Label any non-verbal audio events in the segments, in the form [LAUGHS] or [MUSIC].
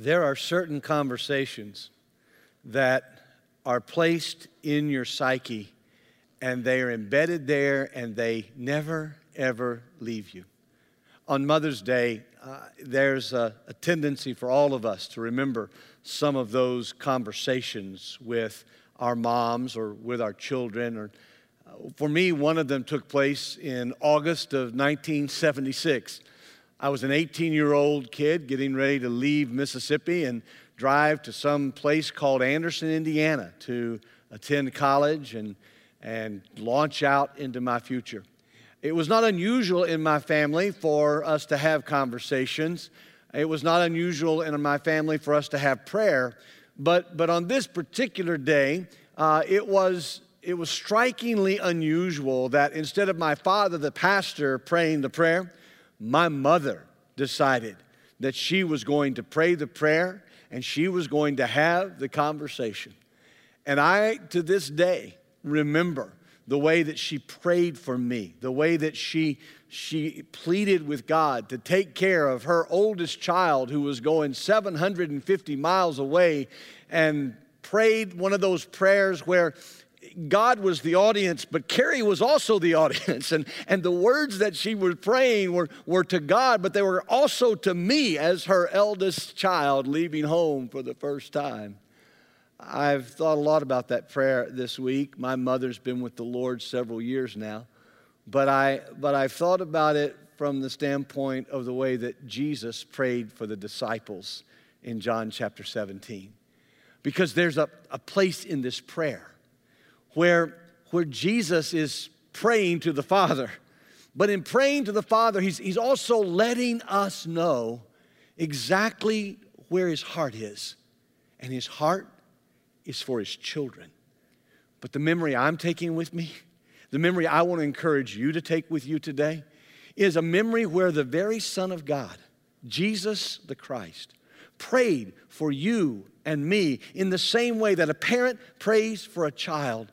There are certain conversations that are placed in your psyche and they are embedded there and they never, ever leave you. On Mother's Day, uh, there's a, a tendency for all of us to remember some of those conversations with our moms or with our children. Or uh, for me, one of them took place in August of 1976. I was an 18 year old kid getting ready to leave Mississippi and drive to some place called Anderson, Indiana to attend college and, and launch out into my future. It was not unusual in my family for us to have conversations. It was not unusual in my family for us to have prayer. But, but on this particular day, uh, it, was, it was strikingly unusual that instead of my father, the pastor, praying the prayer, my mother decided that she was going to pray the prayer and she was going to have the conversation. And I, to this day, remember the way that she prayed for me, the way that she, she pleaded with God to take care of her oldest child who was going 750 miles away and prayed one of those prayers where God was the audience, but Carrie was also the [LAUGHS] audience. And, and the words that she was praying were, were to God, but they were also to me as her eldest child leaving home for the first time. I've thought a lot about that prayer this week. My mother's been with the Lord several years now, but, I, but I've thought about it from the standpoint of the way that Jesus prayed for the disciples in John chapter 17. Because there's a, a place in this prayer where, where Jesus is praying to the Father. But in praying to the Father, he's, he's also letting us know exactly where his heart is. And his heart is for his children. But the memory I'm taking with me, [LAUGHS] the memory I want to encourage you to take with you today, is a memory where the very Son of God, Jesus the Christ, prayed for you and me in the same way that a parent prays for a child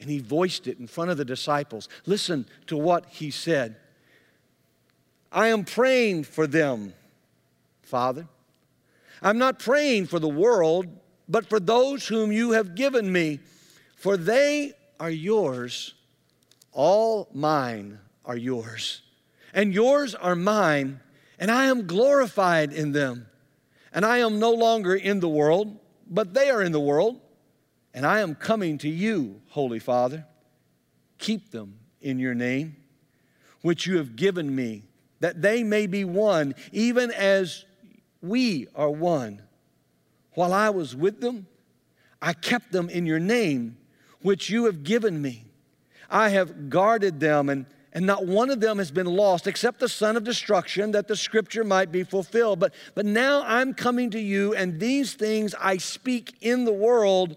and he voiced it in front of the disciples. Listen to what he said I am praying for them, Father. I'm not praying for the world, but for those whom you have given me, for they are yours. All mine are yours, and yours are mine, and I am glorified in them. And I am no longer in the world, but they are in the world and I am coming to you, Holy Father. Keep them in your name, which you have given me, that they may be one, even as we are one. While I was with them, I kept them in your name, which you have given me. I have guarded them, and, and not one of them has been lost except the son of destruction, that the scripture might be fulfilled. But, but now I'm coming to you, and these things I speak in the world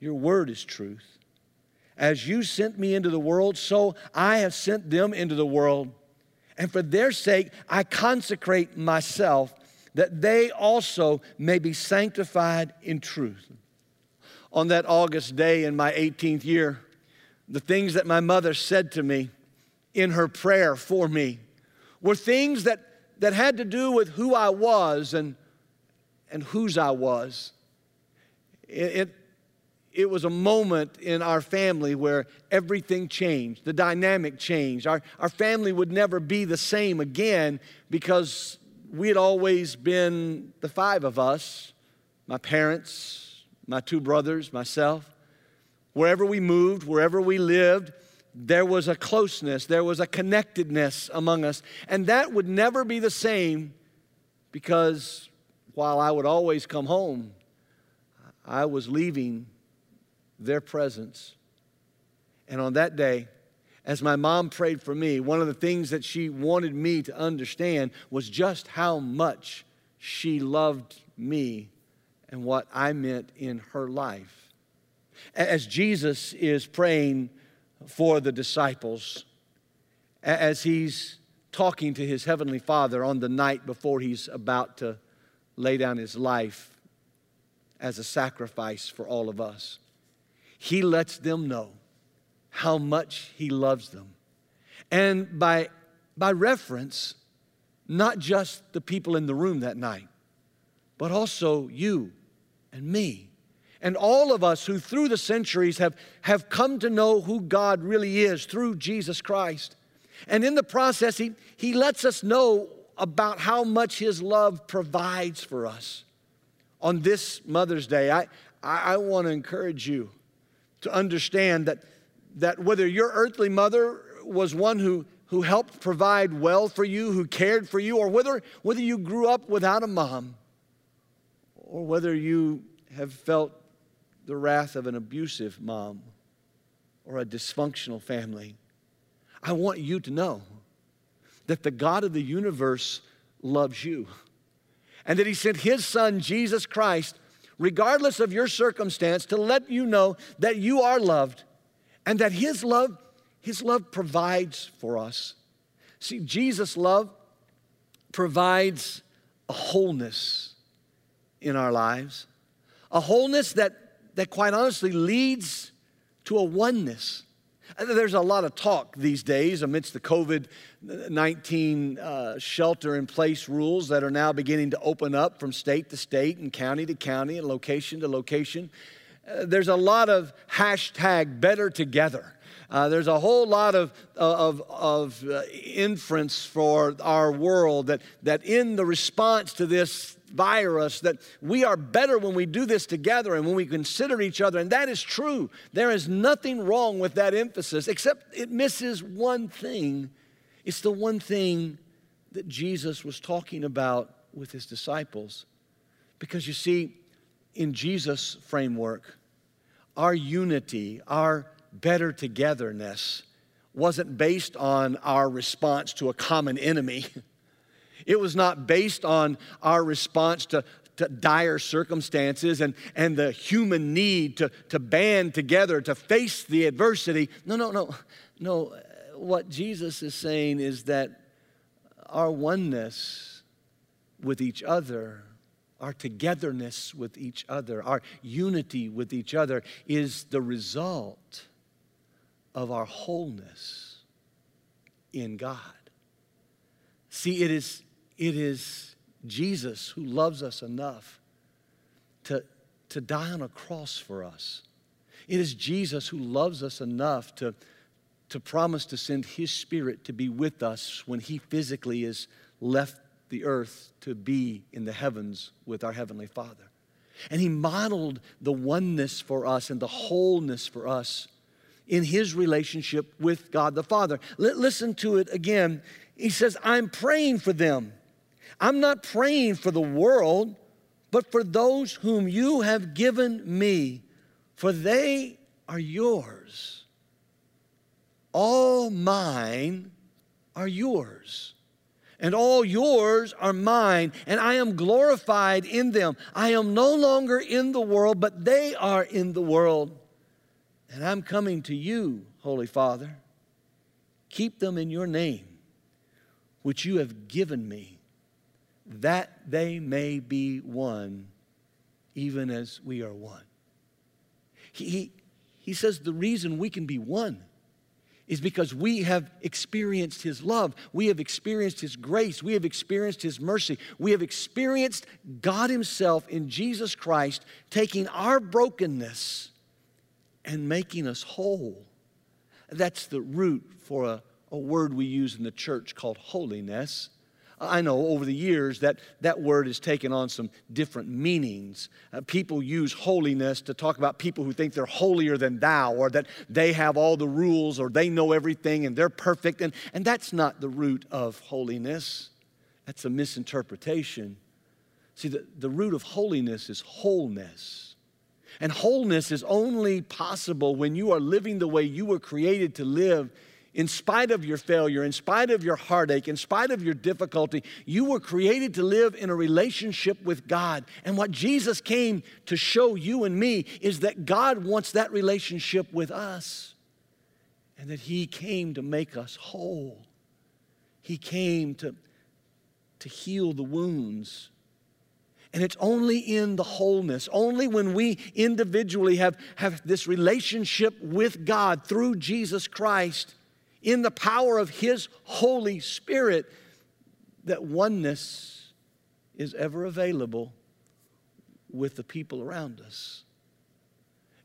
Your word is truth. As you sent me into the world, so I have sent them into the world. And for their sake, I consecrate myself that they also may be sanctified in truth. On that August day in my 18th year, the things that my mother said to me in her prayer for me were things that, that had to do with who I was and, and whose I was. It, it, it was a moment in our family where everything changed, the dynamic changed. Our, our family would never be the same again because we had always been the five of us my parents, my two brothers, myself. Wherever we moved, wherever we lived, there was a closeness, there was a connectedness among us. And that would never be the same because while I would always come home, I was leaving their presence. And on that day, as my mom prayed for me, one of the things that she wanted me to understand was just how much she loved me and what I meant in her life. As Jesus is praying for the disciples, as he's talking to his heavenly Father on the night before he's about to lay down his life as a sacrifice for all of us, he lets them know how much he loves them. And by, by reference, not just the people in the room that night, but also you and me and all of us who through the centuries have, have come to know who God really is through Jesus Christ. And in the process, he, he lets us know about how much His love provides for us. On this Mother's Day, I, I, I want to encourage you to understand that, that whether your earthly mother was one who, who helped provide well for you, who cared for you, or whether, whether you grew up without a mom, or whether you have felt the wrath of an abusive mom or a dysfunctional family, I want you to know that the God of the universe loves you and that He sent His Son, Jesus Christ, regardless of your circumstance, to let you know that you are loved and that His love, His love provides for us. See, Jesus' love provides a wholeness in our lives, a wholeness that, that quite honestly leads to a oneness. There's a lot of talk these days amidst the COVID 19 uh, shelter in place rules that are now beginning to open up from state to state and county to county and location to location. Uh, there's a lot of hashtag better together. Uh, there's a whole lot of, of, of uh, inference for our world that, that in the response to this virus that we are better when we do this together and when we consider each other. And that is true. There is nothing wrong with that emphasis, except it misses one thing. It's the one thing that Jesus was talking about with his disciples. Because you see, in Jesus' framework, our unity, our better togetherness, wasn't based on our response to a common enemy. [LAUGHS] It was not based on our response to, to dire circumstances and, and the human need to, to band together to face the adversity. No, no, no. No, what Jesus is saying is that our oneness with each other, our togetherness with each other, our unity with each other is the result of our wholeness in God. See, it is it is Jesus who loves us enough to, to die on a cross for us. It is Jesus who loves us enough to, to promise to send His Spirit to be with us when He physically is left the earth to be in the heavens with our Heavenly Father. And He modeled the oneness for us and the wholeness for us in His relationship with God the Father. L- listen to it again. He says, I'm praying for them. I'm not praying for the world, but for those whom you have given me, for they are yours. All mine are yours, and all yours are mine, and I am glorified in them. I am no longer in the world, but they are in the world. And I'm coming to you, Holy Father. Keep them in your name, which you have given me that they may be one, even as we are one. He, he, says the reason we can be one is because we have experienced His love. We have experienced His grace. We have experienced His mercy. We have experienced God Himself in Jesus Christ taking our brokenness and making us whole. That's the root for a, a word we use in the church called holiness. I know over the years that that word has taken on some different meanings. Uh, people use holiness to talk about people who think they're holier than thou, or that they have all the rules, or they know everything and they're perfect. And, and that's not the root of holiness, that's a misinterpretation. See, the, the root of holiness is wholeness. And wholeness is only possible when you are living the way you were created to live in spite of your failure, in spite of your heartache, in spite of your difficulty, you were created to live in a relationship with God. And what Jesus came to show you and me is that God wants that relationship with us and that He came to make us whole. He came to, to heal the wounds and it's only in the wholeness, only when we individually have, have this relationship with God through Jesus Christ, in the power of His Holy Spirit, that oneness is ever available with the people around us.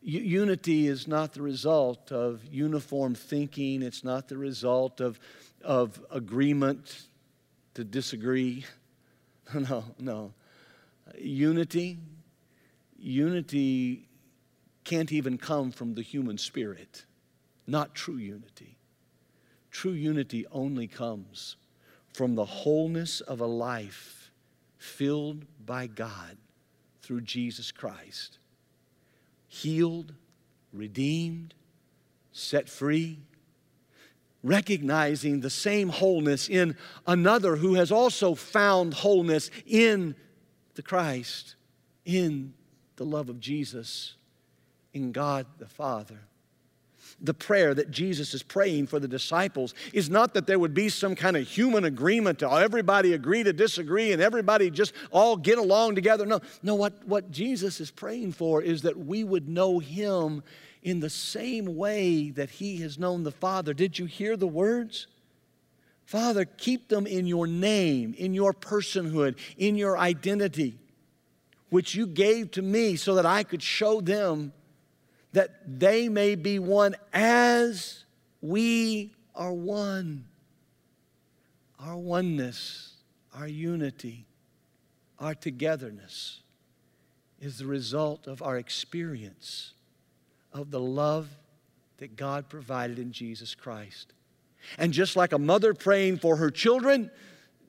Unity is not the result of uniform thinking, it's not the result of, of agreement to disagree. [LAUGHS] No, no. Unity, unity can't even come from the human spirit, not true unity. True unity only comes from the wholeness of a life filled by God through Jesus Christ. Healed, redeemed, set free, recognizing the same wholeness in another who has also found wholeness in the Christ, in the love of Jesus, in God the Father. The prayer that Jesus is praying for the disciples is not that there would be some kind of human agreement to everybody agree to disagree and everybody just all get along together. No, no, what, what Jesus is praying for is that we would know Him in the same way that He has known the Father. Did you hear the words? Father, keep them in your name, in your personhood, in your identity, which you gave to me so that I could show them that they may be one as we are one. Our oneness, our unity, our togetherness is the result of our experience of the love that God provided in Jesus Christ. And just like a mother praying for her children,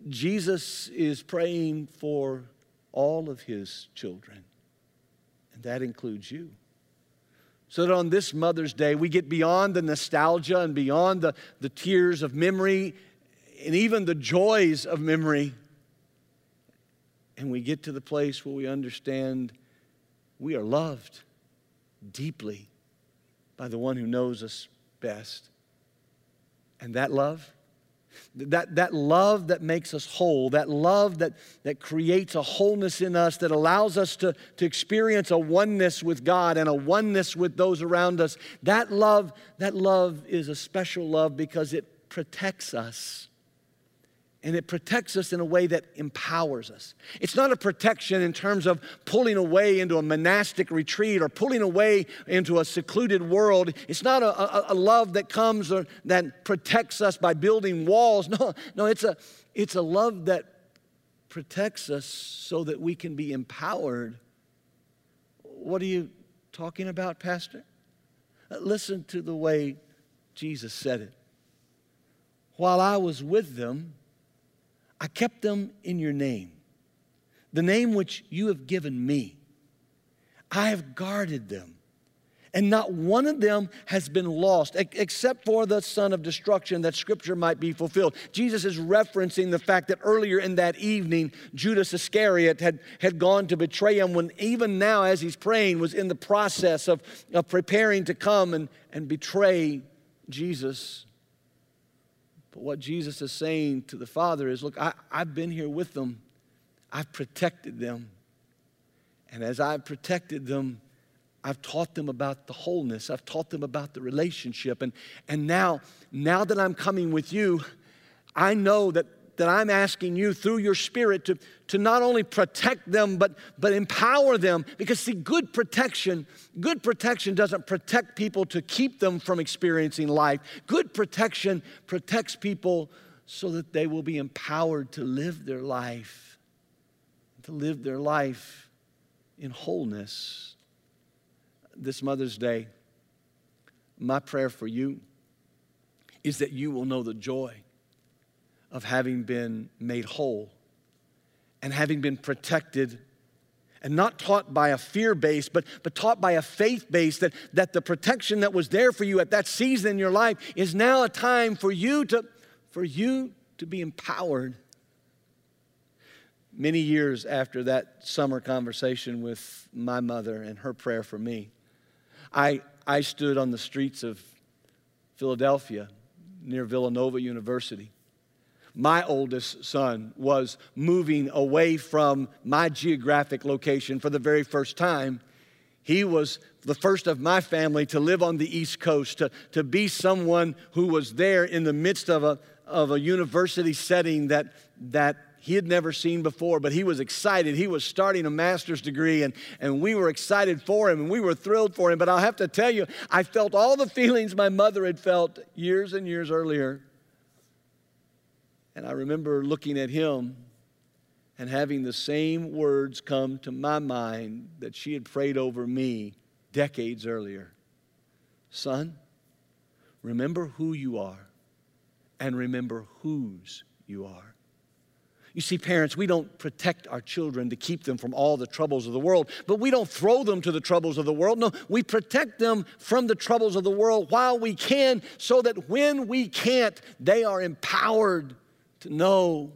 Jesus is praying for all of his children. And that includes you. So that on this Mother's Day, we get beyond the nostalgia and beyond the, the tears of memory and even the joys of memory. And we get to the place where we understand we are loved deeply by the one who knows us best. And that love, that, that love that makes us whole, that love that, that creates a wholeness in us, that allows us to, to experience a oneness with God and a oneness with those around us, that love, that love is a special love because it protects us and it protects us in a way that empowers us. It's not a protection in terms of pulling away into a monastic retreat or pulling away into a secluded world. It's not a, a, a love that comes or that protects us by building walls. [LAUGHS] No, no, it's a, it's a love that protects us so that we can be empowered. What are you talking about, Pastor? Uh, listen to the way Jesus said it. While I was with them, I kept them in your name, the name which you have given me. I have guarded them, and not one of them has been lost except for the son of destruction, that scripture might be fulfilled. Jesus is referencing the fact that earlier in that evening, Judas Iscariot had, had gone to betray him, when even now, as he's praying, was in the process of, of preparing to come and, and betray Jesus. But what Jesus is saying to the Father is look, I, I've been here with them, I've protected them. And as I've protected them, I've taught them about the wholeness. I've taught them about the relationship. And, and now, now that I'm coming with you, I know that that I'm asking you through your spirit to, to not only protect them, but, but empower them. Because, see, good protection, good protection doesn't protect people to keep them from experiencing life. Good protection protects people so that they will be empowered to live their life, to live their life in wholeness. This Mother's Day, my prayer for you is that you will know the joy of having been made whole and having been protected and not taught by a fear base, but, but taught by a faith base that, that the protection that was there for you at that season in your life is now a time for you to, for you to be empowered. Many years after that summer conversation with my mother and her prayer for me, I, I stood on the streets of Philadelphia near Villanova University. My oldest son was moving away from my geographic location for the very first time. He was the first of my family to live on the East Coast, to, to be someone who was there in the midst of a, of a university setting that, that he had never seen before, but he was excited. He was starting a master's degree, and, and we were excited for him, and we were thrilled for him. But I'll have to tell you, I felt all the [LAUGHS] feelings my mother had felt years and years earlier. And I remember looking at him and having the same words come to my mind that she had prayed over me decades earlier Son, remember who you are, and remember whose you are. You see, parents, we don't protect our children to keep them from all the troubles of the world, but we don't throw them to the troubles of the world. No, we protect them from the troubles of the world while we can, so that when we can't, they are empowered to know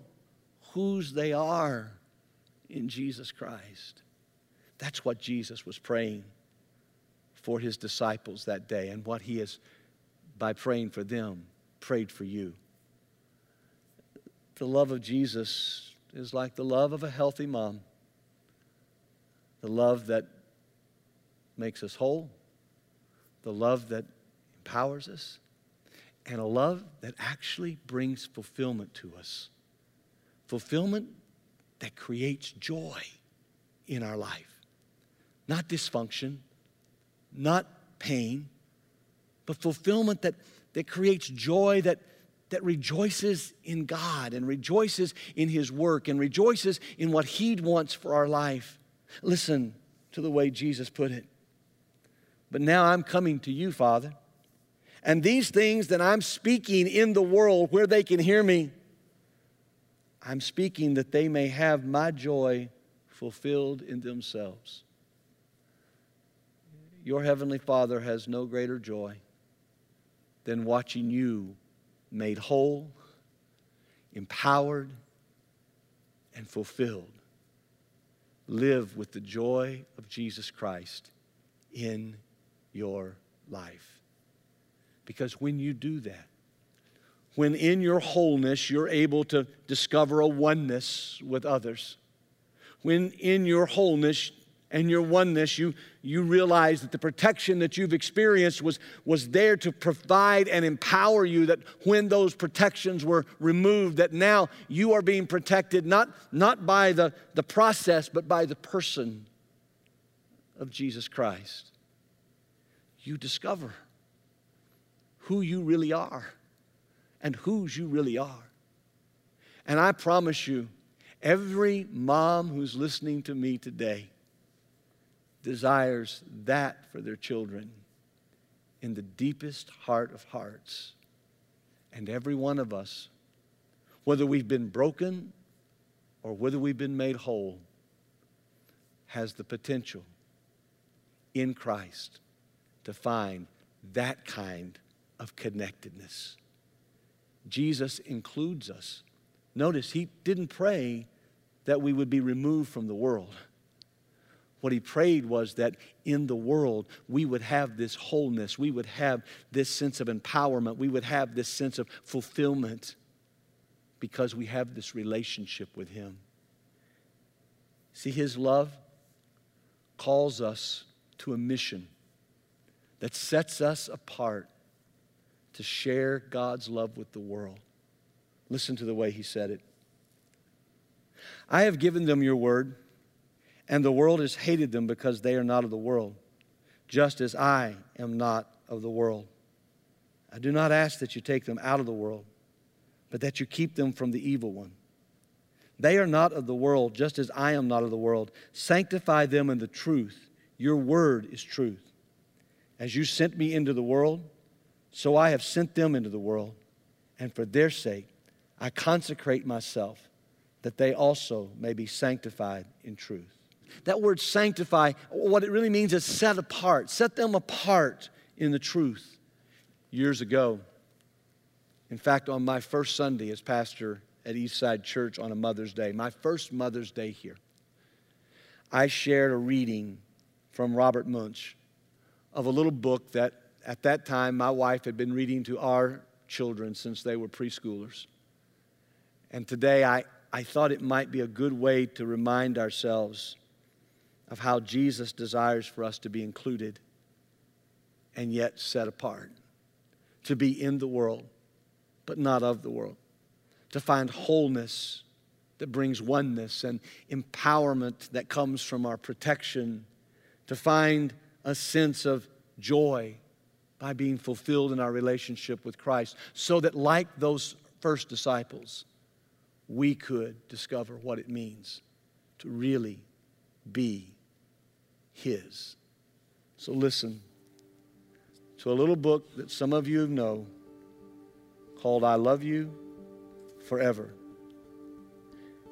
whose they are in Jesus Christ. That's what Jesus was praying for his disciples that day, and what he has, by praying for them, prayed for you. The love of Jesus is like the love of a healthy mom, the love that makes us whole, the love that empowers us, and a love that actually brings fulfillment to us. Fulfillment that creates joy in our life. Not dysfunction, not pain, but fulfillment that, that creates joy that that rejoices in God and rejoices in His work and rejoices in what He wants for our life. Listen to the way Jesus put it. But now I'm coming to you, Father. And these things that I'm speaking in the world where they can hear me, I'm speaking that they may have my joy fulfilled in themselves. Your Heavenly Father has no greater joy than watching you made whole, empowered, and fulfilled. Live with the joy of Jesus Christ in your life. Because when you do that, when in your wholeness you're able to discover a oneness with others, when in your wholeness and your oneness, you, you realize that the protection that you've experienced was, was there to provide and empower you, that when those protections were removed, that now you are being protected not, not by the, the process, but by the person of Jesus Christ. You discover who you really are and whose you really are. And I promise you, every mom who's listening to me today, desires that for their children in the deepest heart of hearts. And every one of us, whether we've been broken or whether we've been made whole, has the potential in Christ to find that kind of connectedness. Jesus includes us. Notice, he didn't pray that we would be removed from the world. What he prayed was that in the world we would have this wholeness, we would have this sense of empowerment, we would have this sense of fulfillment because we have this relationship with him. See, his love calls us to a mission that sets us apart to share God's love with the world. Listen to the way he said it. I have given them your word and the world has hated them because they are not of the world, just as I am not of the world. I do not ask that you take them out of the world, but that you keep them from the evil one. They are not of the world, just as I am not of the world. Sanctify them in the truth. Your word is truth. As you sent me into the world, so I have sent them into the world. And for their sake, I consecrate myself, that they also may be sanctified in truth. That word sanctify, what it really means is set apart, set them apart in the truth. Years ago, in fact, on my first Sunday as pastor at Eastside Church on a Mother's Day, my first Mother's Day here, I shared a reading from Robert Munsch of a little book that at that time my wife had been reading to our children since they were preschoolers. And today I, I thought it might be a good way to remind ourselves of how Jesus desires for us to be included and yet set apart, to be in the world, but not of the world, to find wholeness that brings oneness and empowerment that comes from our protection, to find a sense of joy by being fulfilled in our relationship with Christ, so that, like those first disciples, we could discover what it means to really be His. So, listen to a little book that some of you know called I Love You Forever.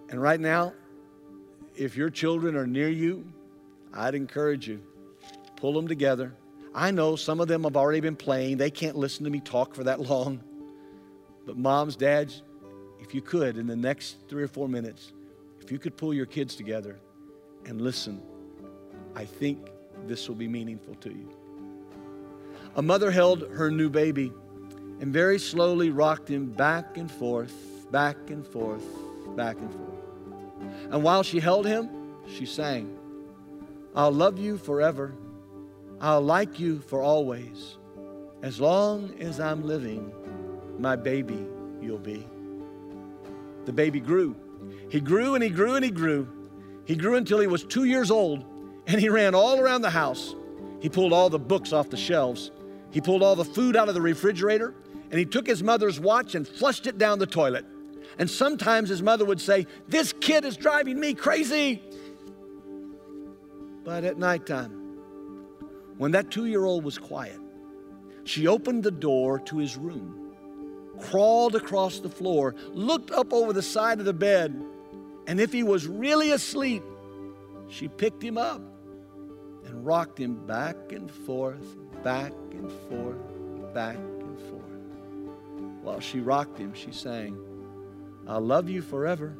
And right now, if your children are near you, I'd encourage you, pull them together. I know some of them have already been playing. They can't listen to me talk for that [LAUGHS] long. But moms, dads, if you could, in the next three or four minutes, if you could pull your kids together and listen, I think this will be meaningful to you. A mother held her new baby and very slowly rocked him back and forth, back and forth, back and forth. And while she held him, she sang, I'll love you forever. I'll like you for always. As long as I'm living, my baby you'll be. The baby grew. He grew and he grew and he grew. He grew until he was two years old and he ran all around the house. He pulled all the books off the shelves. He pulled all the food out of the refrigerator and he took his mother's watch and flushed it down the toilet. And sometimes his mother would say, This kid is driving me crazy. But at nighttime, when that two year old was quiet, she opened the door to his room, crawled across the floor, looked up over the side of the bed, and if he was really asleep, she picked him up and rocked him back and forth, back and forth, back and forth. While she rocked him, she sang, I'll love you forever.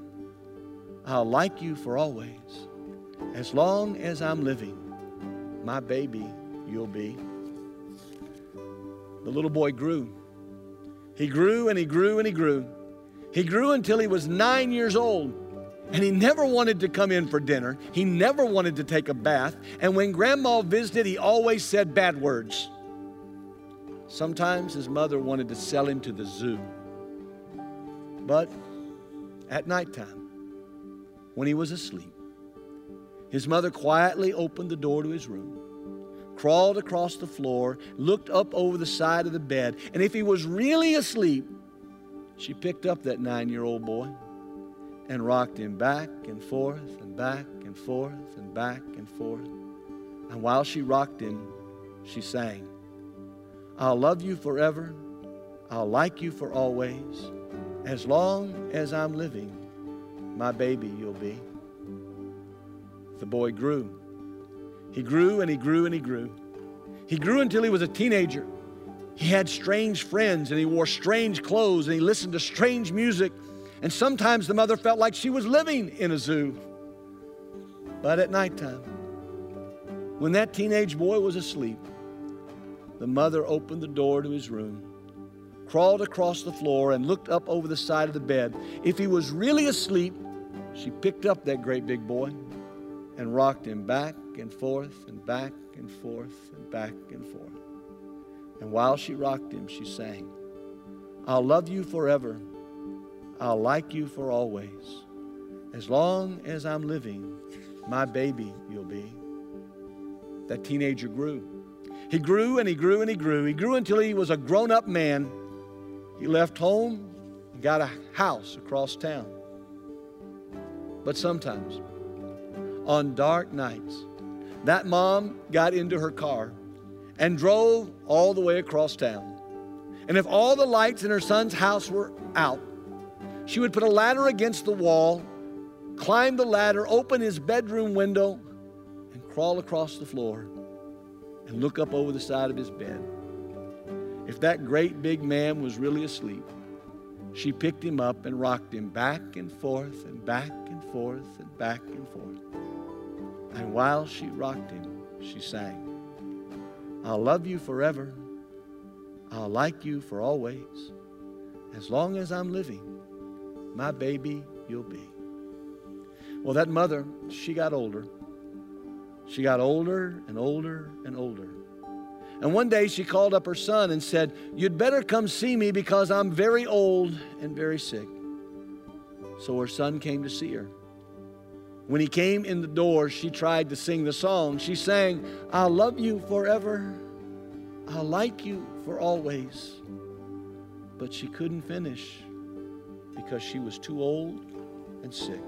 I'll like you for always. As long as I'm living, my baby you'll be. The little boy grew. He grew and he grew and he grew. He grew until he was nine years old. And he never wanted to come in for dinner. He never wanted to take a bath. And when grandma visited, he always said bad words. Sometimes his mother wanted to sell him to the zoo. But at nighttime, when he was asleep, his mother quietly opened the door to his room, crawled across the floor, looked up over the side of the bed, and if he was really asleep, she picked up that nine year old boy and rocked him back and forth and back and forth and back and forth. And while she rocked him, she sang, I'll love you forever. I'll like you for always. As long as I'm living, my baby you'll be. The boy grew. He grew and he grew and he grew. He grew until he was a teenager. He had strange friends and he wore strange clothes and he listened to strange music. And sometimes the mother felt like she was living in a zoo. But at nighttime, when that teenage boy was asleep, the mother opened the door to his room crawled across the floor, and looked up over the side of the bed. If he was really asleep, she picked up that great big boy and rocked him back and forth and back and forth and back and forth. And while she rocked him, she sang, I'll love you forever. I'll like you for always. As long as I'm living, my baby you'll be. That teenager grew. He grew and he grew and he grew. He grew until he was a grown up man he left home and got a house across town. But sometimes, on dark nights, that mom got into her car and drove all the way across town. And if all the lights in her son's house were out, she would put a ladder against the wall, climb the ladder, open his bedroom window, and crawl across the floor and look up over the side of his bed. If that great big man was really asleep, she picked him up and rocked him back and forth and back and forth and back and forth. And while she rocked him, she sang, I'll love you forever. I'll like you for always. As long as I'm living, my baby you'll be. Well, that mother, she got older. She got older and older and older. And one day she called up her son and said, You'd better come see me because I'm very old and very sick. So her son came to see her. When he came in the door, she tried to sing the song. She sang, I'll love you forever. I'll like you for always. But she couldn't finish because she was too old and sick.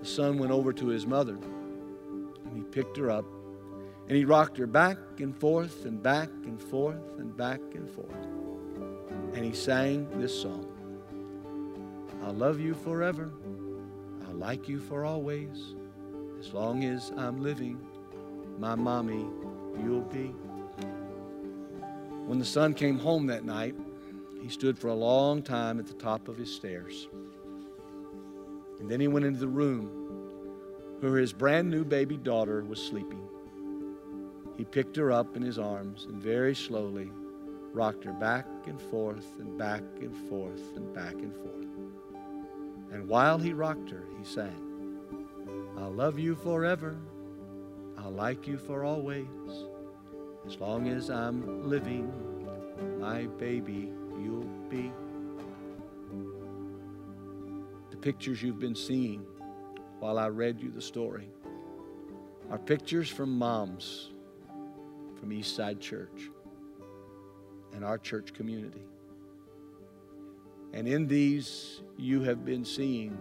The son went over to his mother and he picked her up and he rocked her back and forth and back and forth and back and forth. And he sang this song I'll love you forever. Like you for always. As long as I'm living, my mommy, you'll be. When the son came home that night, he stood for a long time at the top of his stairs. And then he went into the room where his brand new baby daughter was sleeping. He picked her up in his arms and very slowly rocked her back and forth and back and forth and back and forth. And while he rocked her, he sang, I'll love you forever. I'll like you for always. As long as I'm living, my baby you'll be. The pictures you've been seeing while I read you the story are pictures from moms from Eastside Church and our church community. And in these, you have been seeing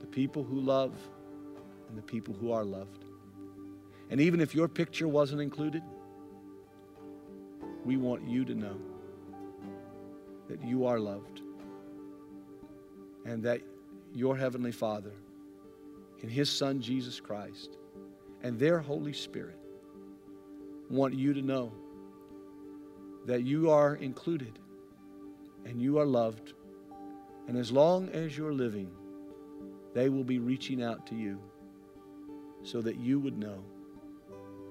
the people who love and the people who are loved. And even if your picture wasn't included, we want you to know that you are loved and that your Heavenly Father and His Son Jesus Christ and their Holy Spirit want you to know that you are included and you are loved. And as long as you're living, they will be reaching out to you so that you would know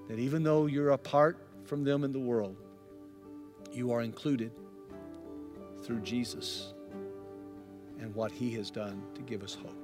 that even though you're apart from them in the world, you are included through Jesus and what he has done to give us hope.